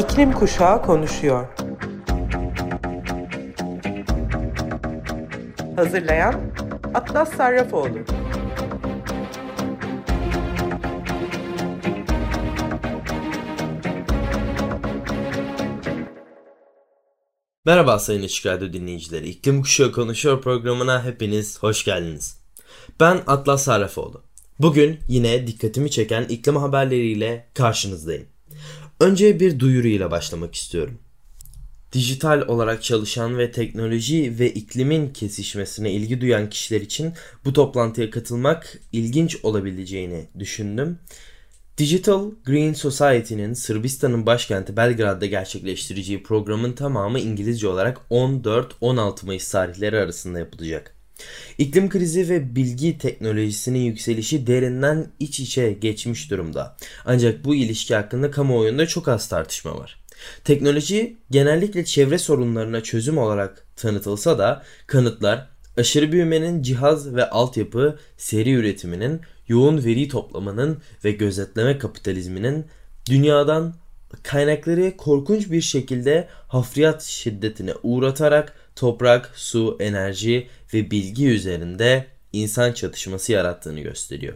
İklim Kuşağı konuşuyor. Hazırlayan Atlas Sarrafoğlu. Merhaba Sayın Açık Radyo dinleyicileri. İklim Kuşağı Konuşuyor programına hepiniz hoş geldiniz. Ben Atlas Sarrafoğlu. Bugün yine dikkatimi çeken iklim haberleriyle karşınızdayım. Önce bir duyuruyla başlamak istiyorum. Dijital olarak çalışan ve teknoloji ve iklimin kesişmesine ilgi duyan kişiler için bu toplantıya katılmak ilginç olabileceğini düşündüm. Digital Green Society'nin Sırbistan'ın başkenti Belgrad'da gerçekleştireceği programın tamamı İngilizce olarak 14-16 Mayıs tarihleri arasında yapılacak. İklim krizi ve bilgi teknolojisinin yükselişi derinden iç içe geçmiş durumda. Ancak bu ilişki hakkında kamuoyunda çok az tartışma var. Teknoloji genellikle çevre sorunlarına çözüm olarak tanıtılsa da kanıtlar aşırı büyümenin cihaz ve altyapı seri üretiminin, yoğun veri toplamanın ve gözetleme kapitalizminin dünyadan kaynakları korkunç bir şekilde hafriyat şiddetine uğratarak toprak, su, enerji ve bilgi üzerinde insan çatışması yarattığını gösteriyor.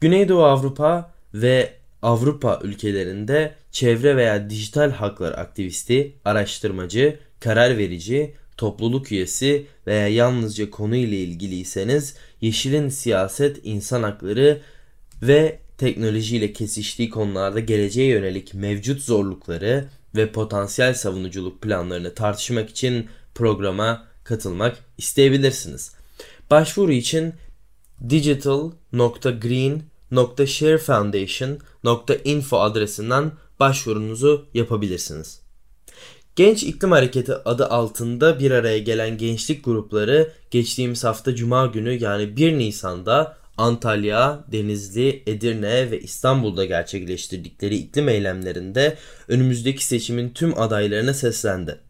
Güneydoğu Avrupa ve Avrupa ülkelerinde çevre veya dijital haklar aktivisti, araştırmacı, karar verici, topluluk üyesi veya yalnızca konuyla ilgiliyseniz yeşilin siyaset, insan hakları ve teknolojiyle kesiştiği konularda geleceğe yönelik mevcut zorlukları ve potansiyel savunuculuk planlarını tartışmak için programa katılmak isteyebilirsiniz. Başvuru için digital.green.sharefoundation.info adresinden başvurunuzu yapabilirsiniz. Genç İklim Hareketi adı altında bir araya gelen gençlik grupları geçtiğimiz hafta Cuma günü yani 1 Nisan'da Antalya, Denizli, Edirne ve İstanbul'da gerçekleştirdikleri iklim eylemlerinde önümüzdeki seçimin tüm adaylarına seslendi.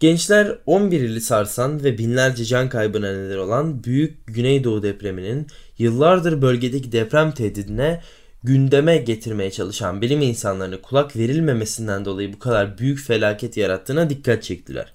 Gençler 11 ili sarsan ve binlerce can kaybına neden olan büyük Güneydoğu depreminin yıllardır bölgedeki deprem tehdidine gündeme getirmeye çalışan bilim insanlarına kulak verilmemesinden dolayı bu kadar büyük felaket yarattığına dikkat çektiler.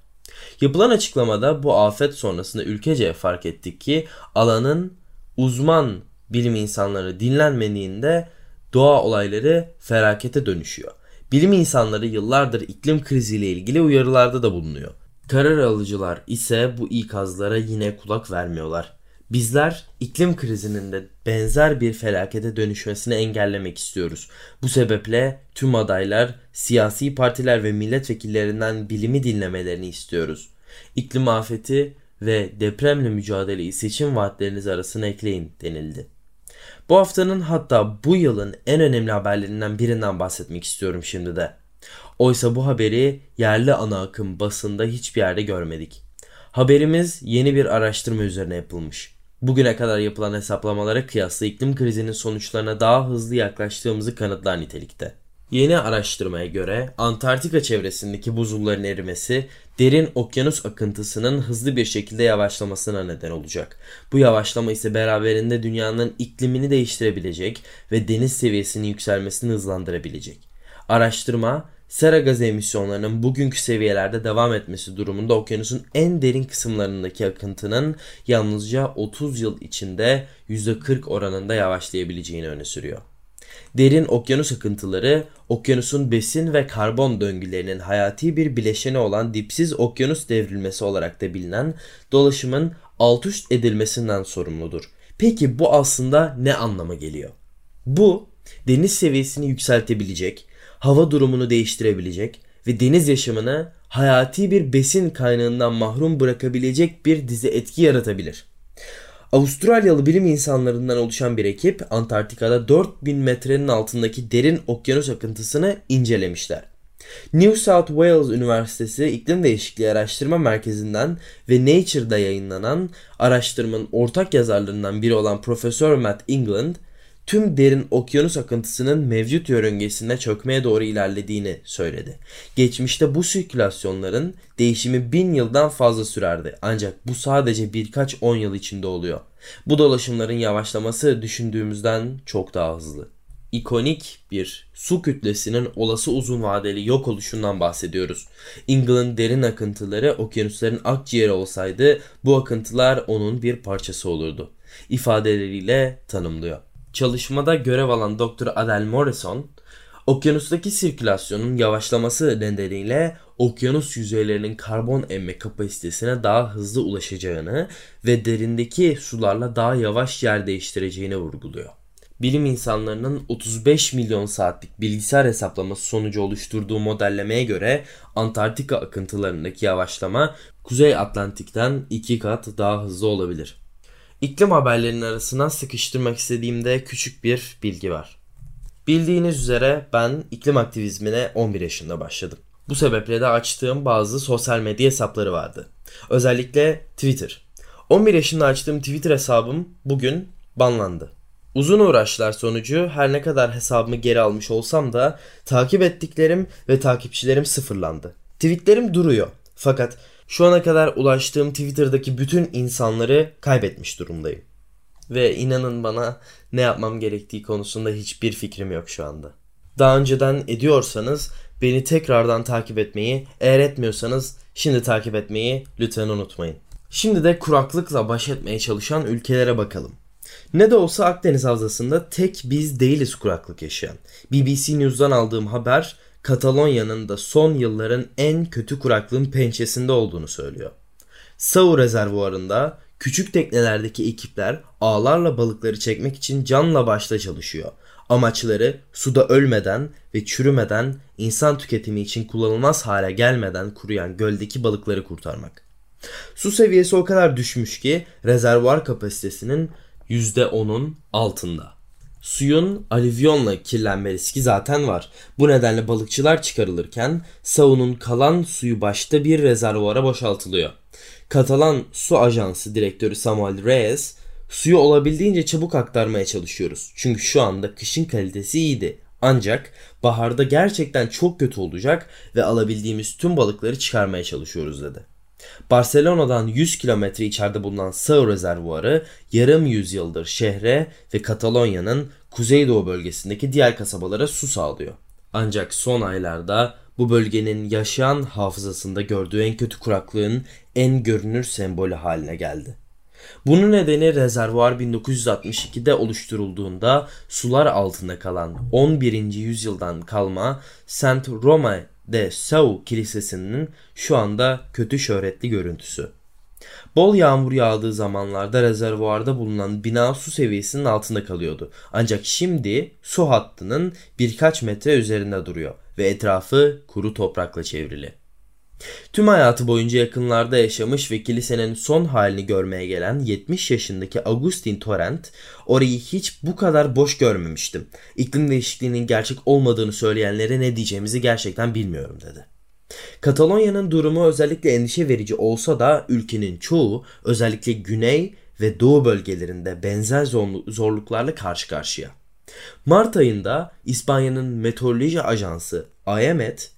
Yapılan açıklamada bu afet sonrasında ülkece fark ettik ki alanın uzman bilim insanları dinlenmediğinde doğa olayları felakete dönüşüyor. Bilim insanları yıllardır iklim kriziyle ilgili uyarılarda da bulunuyor. Karar alıcılar ise bu ikazlara yine kulak vermiyorlar. Bizler iklim krizinin de benzer bir felakete dönüşmesini engellemek istiyoruz. Bu sebeple tüm adaylar, siyasi partiler ve milletvekillerinden bilimi dinlemelerini istiyoruz. İklim afeti ve depremle mücadeleyi seçim vaatleriniz arasına ekleyin denildi. Bu haftanın hatta bu yılın en önemli haberlerinden birinden bahsetmek istiyorum şimdi de. Oysa bu haberi yerli ana akım basında hiçbir yerde görmedik. Haberimiz yeni bir araştırma üzerine yapılmış. Bugüne kadar yapılan hesaplamalara kıyasla iklim krizinin sonuçlarına daha hızlı yaklaştığımızı kanıtlar nitelikte. Yeni araştırmaya göre Antarktika çevresindeki buzulların erimesi derin okyanus akıntısının hızlı bir şekilde yavaşlamasına neden olacak. Bu yavaşlama ise beraberinde dünyanın iklimini değiştirebilecek ve deniz seviyesinin yükselmesini hızlandırabilecek. Araştırma sera gazı emisyonlarının bugünkü seviyelerde devam etmesi durumunda okyanusun en derin kısımlarındaki akıntının yalnızca 30 yıl içinde %40 oranında yavaşlayabileceğini öne sürüyor. Derin okyanus akıntıları, okyanusun besin ve karbon döngülerinin hayati bir bileşeni olan dipsiz okyanus devrilmesi olarak da bilinen dolaşımın alt üst edilmesinden sorumludur. Peki bu aslında ne anlama geliyor? Bu deniz seviyesini yükseltebilecek, hava durumunu değiştirebilecek ve deniz yaşamını hayati bir besin kaynağından mahrum bırakabilecek bir dizi etki yaratabilir. Avustralyalı bilim insanlarından oluşan bir ekip Antarktika'da 4000 metrenin altındaki derin okyanus akıntısını incelemişler. New South Wales Üniversitesi İklim Değişikliği Araştırma Merkezi'nden ve Nature'da yayınlanan araştırmanın ortak yazarlarından biri olan Profesör Matt England, tüm derin okyanus akıntısının mevcut yörüngesinde çökmeye doğru ilerlediğini söyledi. Geçmişte bu sirkülasyonların değişimi bin yıldan fazla sürerdi ancak bu sadece birkaç on yıl içinde oluyor. Bu dolaşımların yavaşlaması düşündüğümüzden çok daha hızlı. ikonik bir su kütlesinin olası uzun vadeli yok oluşundan bahsediyoruz. Ingle'ın derin akıntıları okyanusların akciğeri olsaydı bu akıntılar onun bir parçası olurdu. ifadeleriyle tanımlıyor. Çalışmada görev alan Dr. Adele Morrison, okyanustaki sirkülasyonun yavaşlaması nedeniyle okyanus yüzeylerinin karbon emme kapasitesine daha hızlı ulaşacağını ve derindeki sularla daha yavaş yer değiştireceğini vurguluyor bilim insanlarının 35 milyon saatlik bilgisayar hesaplaması sonucu oluşturduğu modellemeye göre Antarktika akıntılarındaki yavaşlama Kuzey Atlantik'ten iki kat daha hızlı olabilir. İklim haberlerinin arasına sıkıştırmak istediğimde küçük bir bilgi var. Bildiğiniz üzere ben iklim aktivizmine 11 yaşında başladım. Bu sebeple de açtığım bazı sosyal medya hesapları vardı. Özellikle Twitter. 11 yaşında açtığım Twitter hesabım bugün banlandı. Uzun uğraşlar sonucu her ne kadar hesabımı geri almış olsam da takip ettiklerim ve takipçilerim sıfırlandı. Tweetlerim duruyor. Fakat şu ana kadar ulaştığım Twitter'daki bütün insanları kaybetmiş durumdayım. Ve inanın bana ne yapmam gerektiği konusunda hiçbir fikrim yok şu anda. Daha önceden ediyorsanız beni tekrardan takip etmeyi, eğer etmiyorsanız şimdi takip etmeyi lütfen unutmayın. Şimdi de kuraklıkla baş etmeye çalışan ülkelere bakalım. Ne de olsa Akdeniz Havzası'nda tek biz değiliz kuraklık yaşayan. BBC News'dan aldığım haber Katalonya'nın da son yılların en kötü kuraklığın pençesinde olduğunu söylüyor. Sau rezervuarında küçük teknelerdeki ekipler ağlarla balıkları çekmek için canla başla çalışıyor. Amaçları suda ölmeden ve çürümeden insan tüketimi için kullanılmaz hale gelmeden kuruyan göldeki balıkları kurtarmak. Su seviyesi o kadar düşmüş ki rezervuar kapasitesinin %10'un altında. Suyun alüvyonla kirlenme riski zaten var. Bu nedenle balıkçılar çıkarılırken savunun kalan suyu başta bir rezervuara boşaltılıyor. Katalan Su Ajansı Direktörü Samuel Reyes, suyu olabildiğince çabuk aktarmaya çalışıyoruz. Çünkü şu anda kışın kalitesi iyiydi. Ancak baharda gerçekten çok kötü olacak ve alabildiğimiz tüm balıkları çıkarmaya çalışıyoruz dedi. Barcelona'dan 100 kilometre içeride bulunan Sau rezervuarı yarım yüzyıldır şehre ve Katalonya'nın kuzeydoğu bölgesindeki diğer kasabalara su sağlıyor. Ancak son aylarda bu bölgenin yaşayan hafızasında gördüğü en kötü kuraklığın en görünür sembolü haline geldi. Bunun nedeni rezervuar 1962'de oluşturulduğunda sular altında kalan 11. yüzyıldan kalma Saint Roma de Sau Kilisesi'nin şu anda kötü şöhretli görüntüsü. Bol yağmur yağdığı zamanlarda rezervuarda bulunan bina su seviyesinin altında kalıyordu. Ancak şimdi su hattının birkaç metre üzerinde duruyor ve etrafı kuru toprakla çevrili. Tüm hayatı boyunca yakınlarda yaşamış ve kilisenin son halini görmeye gelen 70 yaşındaki Agustin Torrent, orayı hiç bu kadar boş görmemiştim. İklim değişikliğinin gerçek olmadığını söyleyenlere ne diyeceğimizi gerçekten bilmiyorum dedi. Katalonya'nın durumu özellikle endişe verici olsa da ülkenin çoğu özellikle güney ve doğu bölgelerinde benzer zorluklarla karşı karşıya. Mart ayında İspanya'nın meteoroloji ajansı IMET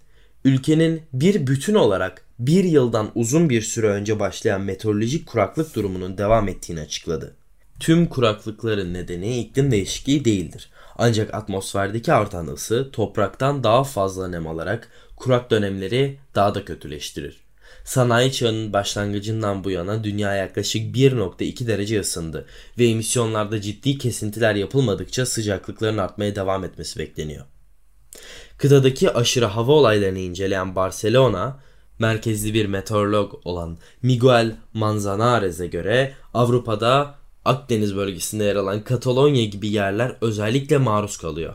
ülkenin bir bütün olarak bir yıldan uzun bir süre önce başlayan meteorolojik kuraklık durumunun devam ettiğini açıkladı. Tüm kuraklıkların nedeni iklim değişikliği değildir. Ancak atmosferdeki artan ısı topraktan daha fazla nem alarak kurak dönemleri daha da kötüleştirir. Sanayi çağının başlangıcından bu yana dünya yaklaşık 1.2 derece ısındı ve emisyonlarda ciddi kesintiler yapılmadıkça sıcaklıkların artmaya devam etmesi bekleniyor. Kıtadaki aşırı hava olaylarını inceleyen Barcelona, merkezli bir meteorolog olan Miguel Manzanares'e göre Avrupa'da Akdeniz bölgesinde yer alan Katalonya gibi yerler özellikle maruz kalıyor.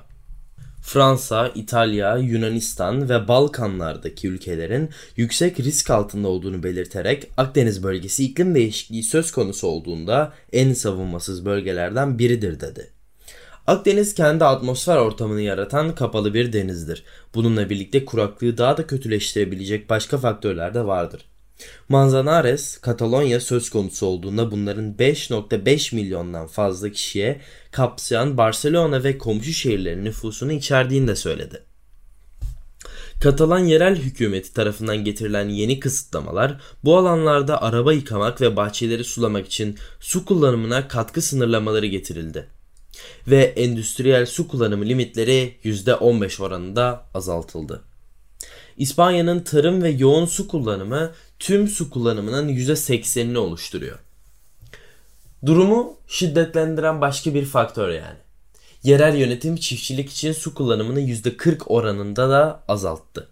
Fransa, İtalya, Yunanistan ve Balkanlardaki ülkelerin yüksek risk altında olduğunu belirterek Akdeniz bölgesi iklim değişikliği söz konusu olduğunda en savunmasız bölgelerden biridir dedi. Akdeniz kendi atmosfer ortamını yaratan kapalı bir denizdir. Bununla birlikte kuraklığı daha da kötüleştirebilecek başka faktörler de vardır. Manzanares, Katalonya söz konusu olduğunda bunların 5.5 milyondan fazla kişiye kapsayan Barcelona ve komşu şehirlerin nüfusunu içerdiğini de söyledi. Katalan yerel hükümeti tarafından getirilen yeni kısıtlamalar bu alanlarda araba yıkamak ve bahçeleri sulamak için su kullanımına katkı sınırlamaları getirildi. Ve endüstriyel su kullanımı limitleri %15 oranında azaltıldı. İspanya'nın tarım ve yoğun su kullanımı tüm su kullanımının %80'ini oluşturuyor. Durumu şiddetlendiren başka bir faktör yani. Yerel yönetim çiftçilik için su kullanımını %40 oranında da azalttı.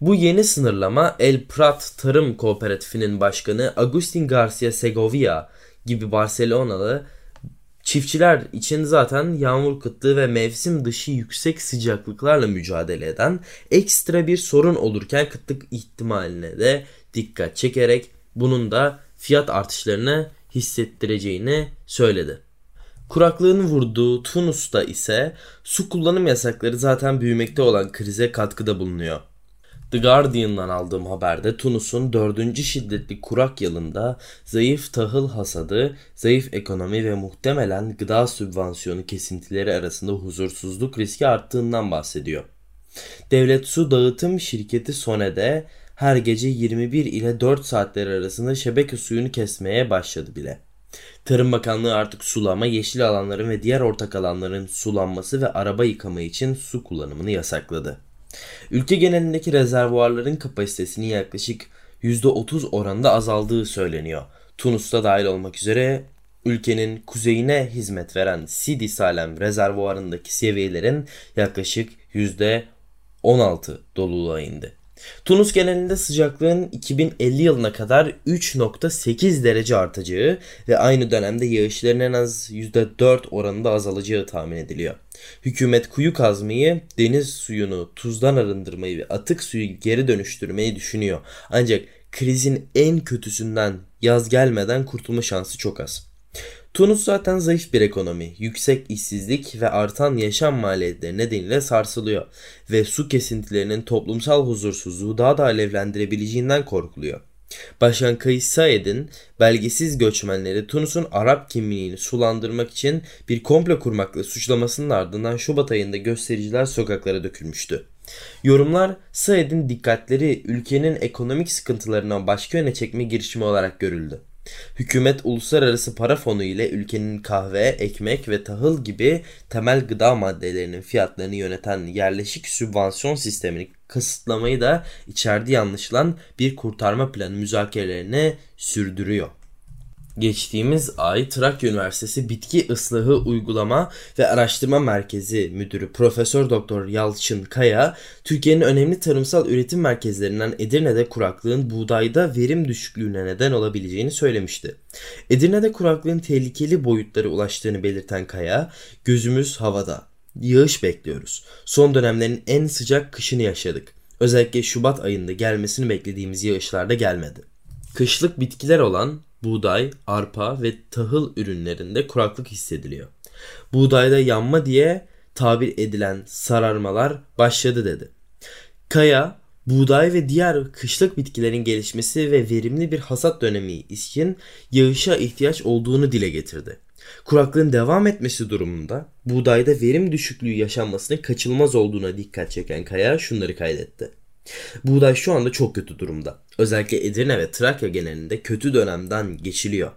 Bu yeni sınırlama El Prat Tarım Kooperatifinin başkanı Agustin Garcia Segovia gibi Barcelonalı çiftçiler için zaten yağmur kıtlığı ve mevsim dışı yüksek sıcaklıklarla mücadele eden ekstra bir sorun olurken kıtlık ihtimaline de dikkat çekerek bunun da fiyat artışlarını hissettireceğini söyledi. Kuraklığın vurduğu Tunus'ta ise su kullanım yasakları zaten büyümekte olan krize katkıda bulunuyor. The Guardian'dan aldığım haberde Tunus'un dördüncü şiddetli kurak yılında zayıf tahıl hasadı, zayıf ekonomi ve muhtemelen gıda sübvansiyonu kesintileri arasında huzursuzluk riski arttığından bahsediyor. Devlet Su Dağıtım Şirketi Sone'de her gece 21 ile 4 saatler arasında şebeke suyunu kesmeye başladı bile. Tarım Bakanlığı artık sulama, yeşil alanların ve diğer ortak alanların sulanması ve araba yıkama için su kullanımını yasakladı. Ülke genelindeki rezervuarların kapasitesinin yaklaşık %30 oranında azaldığı söyleniyor. Tunus'ta dahil olmak üzere ülkenin kuzeyine hizmet veren Sidi Salem rezervuarındaki seviyelerin yaklaşık %16 doluluğa indi. Tunus genelinde sıcaklığın 2050 yılına kadar 3.8 derece artacağı ve aynı dönemde yağışların en az %4 oranında azalacağı tahmin ediliyor. Hükümet kuyu kazmayı, deniz suyunu tuzdan arındırmayı ve atık suyu geri dönüştürmeyi düşünüyor. Ancak krizin en kötüsünden yaz gelmeden kurtulma şansı çok az. Tunus zaten zayıf bir ekonomi, yüksek işsizlik ve artan yaşam maliyetleri nedeniyle sarsılıyor ve su kesintilerinin toplumsal huzursuzluğu daha da alevlendirebileceğinden korkuluyor. Başkan Kayıs Said'in belgesiz göçmenleri Tunus'un Arap kimliğini sulandırmak için bir komplo kurmakla suçlamasının ardından Şubat ayında göstericiler sokaklara dökülmüştü. Yorumlar Said'in dikkatleri ülkenin ekonomik sıkıntılarından başka yöne çekme girişimi olarak görüldü. Hükümet uluslararası para fonu ile ülkenin kahve, ekmek ve tahıl gibi temel gıda maddelerinin fiyatlarını yöneten yerleşik sübvansiyon sistemini kısıtlamayı da içerdiği anlaşılan bir kurtarma planı müzakerelerini sürdürüyor. Geçtiğimiz ay Trakya Üniversitesi Bitki Islahı Uygulama ve Araştırma Merkezi Müdürü Profesör Doktor Yalçın Kaya, Türkiye'nin önemli tarımsal üretim merkezlerinden Edirne'de kuraklığın buğdayda verim düşüklüğüne neden olabileceğini söylemişti. Edirne'de kuraklığın tehlikeli boyutlara ulaştığını belirten Kaya, gözümüz havada, yağış bekliyoruz. Son dönemlerin en sıcak kışını yaşadık. Özellikle Şubat ayında gelmesini beklediğimiz yağışlar da gelmedi. Kışlık bitkiler olan buğday, arpa ve tahıl ürünlerinde kuraklık hissediliyor. Buğdayda yanma diye tabir edilen sararmalar başladı dedi. Kaya, buğday ve diğer kışlık bitkilerin gelişmesi ve verimli bir hasat dönemi için yağışa ihtiyaç olduğunu dile getirdi. Kuraklığın devam etmesi durumunda buğdayda verim düşüklüğü yaşanmasının kaçılmaz olduğuna dikkat çeken Kaya şunları kaydetti. Buğday şu anda çok kötü durumda. Özellikle Edirne ve Trakya genelinde kötü dönemden geçiliyor.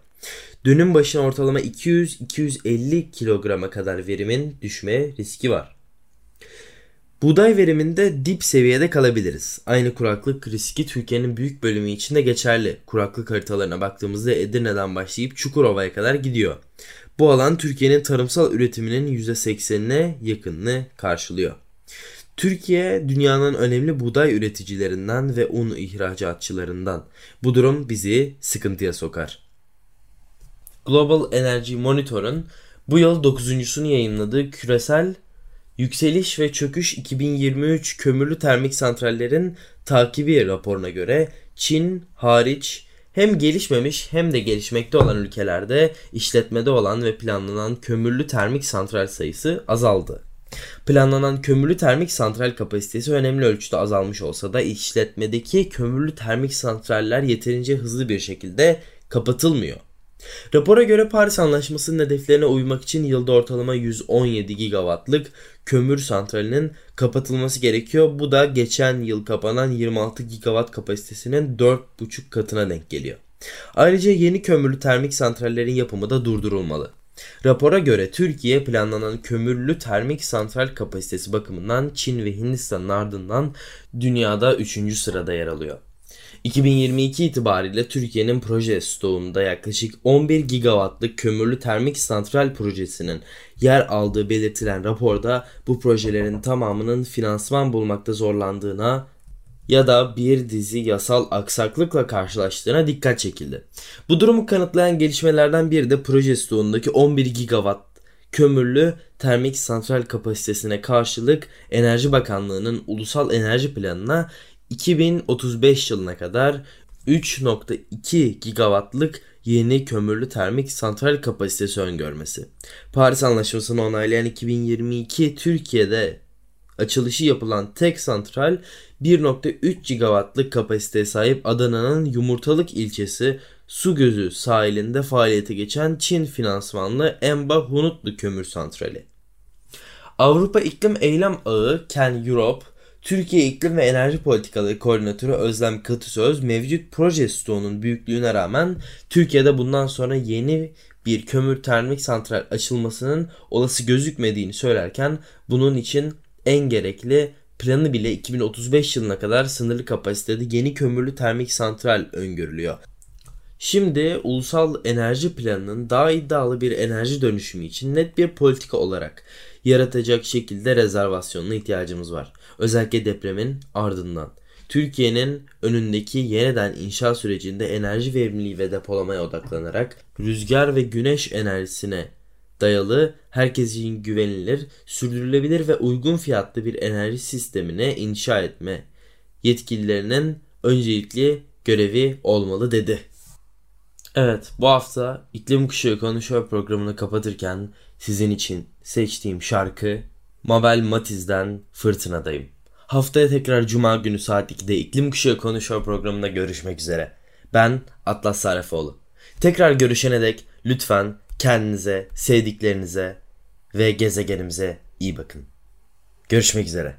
Dönüm başına ortalama 200-250 kilograma kadar verimin düşme riski var. Buğday veriminde dip seviyede kalabiliriz. Aynı kuraklık riski Türkiye'nin büyük bölümü için de geçerli. Kuraklık haritalarına baktığımızda Edirne'den başlayıp Çukurova'ya kadar gidiyor. Bu alan Türkiye'nin tarımsal üretiminin %80'ine yakınını karşılıyor. Türkiye dünyanın önemli buğday üreticilerinden ve un ihracatçılarından. Bu durum bizi sıkıntıya sokar. Global Energy Monitor'ın bu yıl 9.sunu yayınladığı küresel yükseliş ve çöküş 2023 kömürlü termik santrallerin takibi raporuna göre Çin hariç hem gelişmemiş hem de gelişmekte olan ülkelerde işletmede olan ve planlanan kömürlü termik santral sayısı azaldı. Planlanan kömürlü termik santral kapasitesi önemli ölçüde azalmış olsa da işletmedeki kömürlü termik santraller yeterince hızlı bir şekilde kapatılmıyor. Rapora göre Paris Anlaşması'nın hedeflerine uymak için yılda ortalama 117 gigawattlık kömür santralinin kapatılması gerekiyor. Bu da geçen yıl kapanan 26 gigawatt kapasitesinin 4,5 katına denk geliyor. Ayrıca yeni kömürlü termik santrallerin yapımı da durdurulmalı. Rapora göre Türkiye planlanan kömürlü termik santral kapasitesi bakımından Çin ve Hindistan'ın ardından dünyada 3. sırada yer alıyor. 2022 itibariyle Türkiye'nin proje stoğunda yaklaşık 11 gigawattlık kömürlü termik santral projesinin yer aldığı belirtilen raporda bu projelerin tamamının finansman bulmakta zorlandığına ya da bir dizi yasal aksaklıkla karşılaştığına dikkat çekildi. Bu durumu kanıtlayan gelişmelerden biri de proje stoğundaki 11 gigawatt kömürlü termik santral kapasitesine karşılık Enerji Bakanlığı'nın ulusal enerji planına 2035 yılına kadar 3.2 gigawattlık yeni kömürlü termik santral kapasitesi öngörmesi. Paris Anlaşması'nı onaylayan 2022 Türkiye'de açılışı yapılan tek santral 1.3 gigawattlık kapasiteye sahip Adana'nın Yumurtalık ilçesi Su Gözü sahilinde faaliyete geçen Çin finansmanlı Emba Hunutlu Kömür Santrali. Avrupa İklim Eylem Ağı Ken Europe Türkiye İklim ve Enerji Politikaları Koordinatörü Özlem Katısöz mevcut proje stoğunun büyüklüğüne rağmen Türkiye'de bundan sonra yeni bir kömür termik santral açılmasının olası gözükmediğini söylerken bunun için en gerekli planı bile 2035 yılına kadar sınırlı kapasitede yeni kömürlü termik santral öngörülüyor. Şimdi ulusal enerji planının daha iddialı bir enerji dönüşümü için net bir politika olarak yaratacak şekilde rezervasyonuna ihtiyacımız var. Özellikle depremin ardından. Türkiye'nin önündeki yeniden inşa sürecinde enerji verimliliği ve depolamaya odaklanarak rüzgar ve güneş enerjisine dayalı herkesin güvenilir, sürdürülebilir ve uygun fiyatlı bir enerji sistemine inşa etme yetkililerinin öncelikli görevi olmalı dedi. Evet bu hafta İklim Kuşağı Konuşuyor programını kapatırken sizin için seçtiğim şarkı Mabel Matiz'den Fırtınadayım. Haftaya tekrar Cuma günü saat 2'de İklim Kuşağı Konuşuyor programında görüşmek üzere. Ben Atlas Sarafoğlu. Tekrar görüşene dek lütfen kendinize, sevdiklerinize ve gezegenimize iyi bakın. Görüşmek üzere.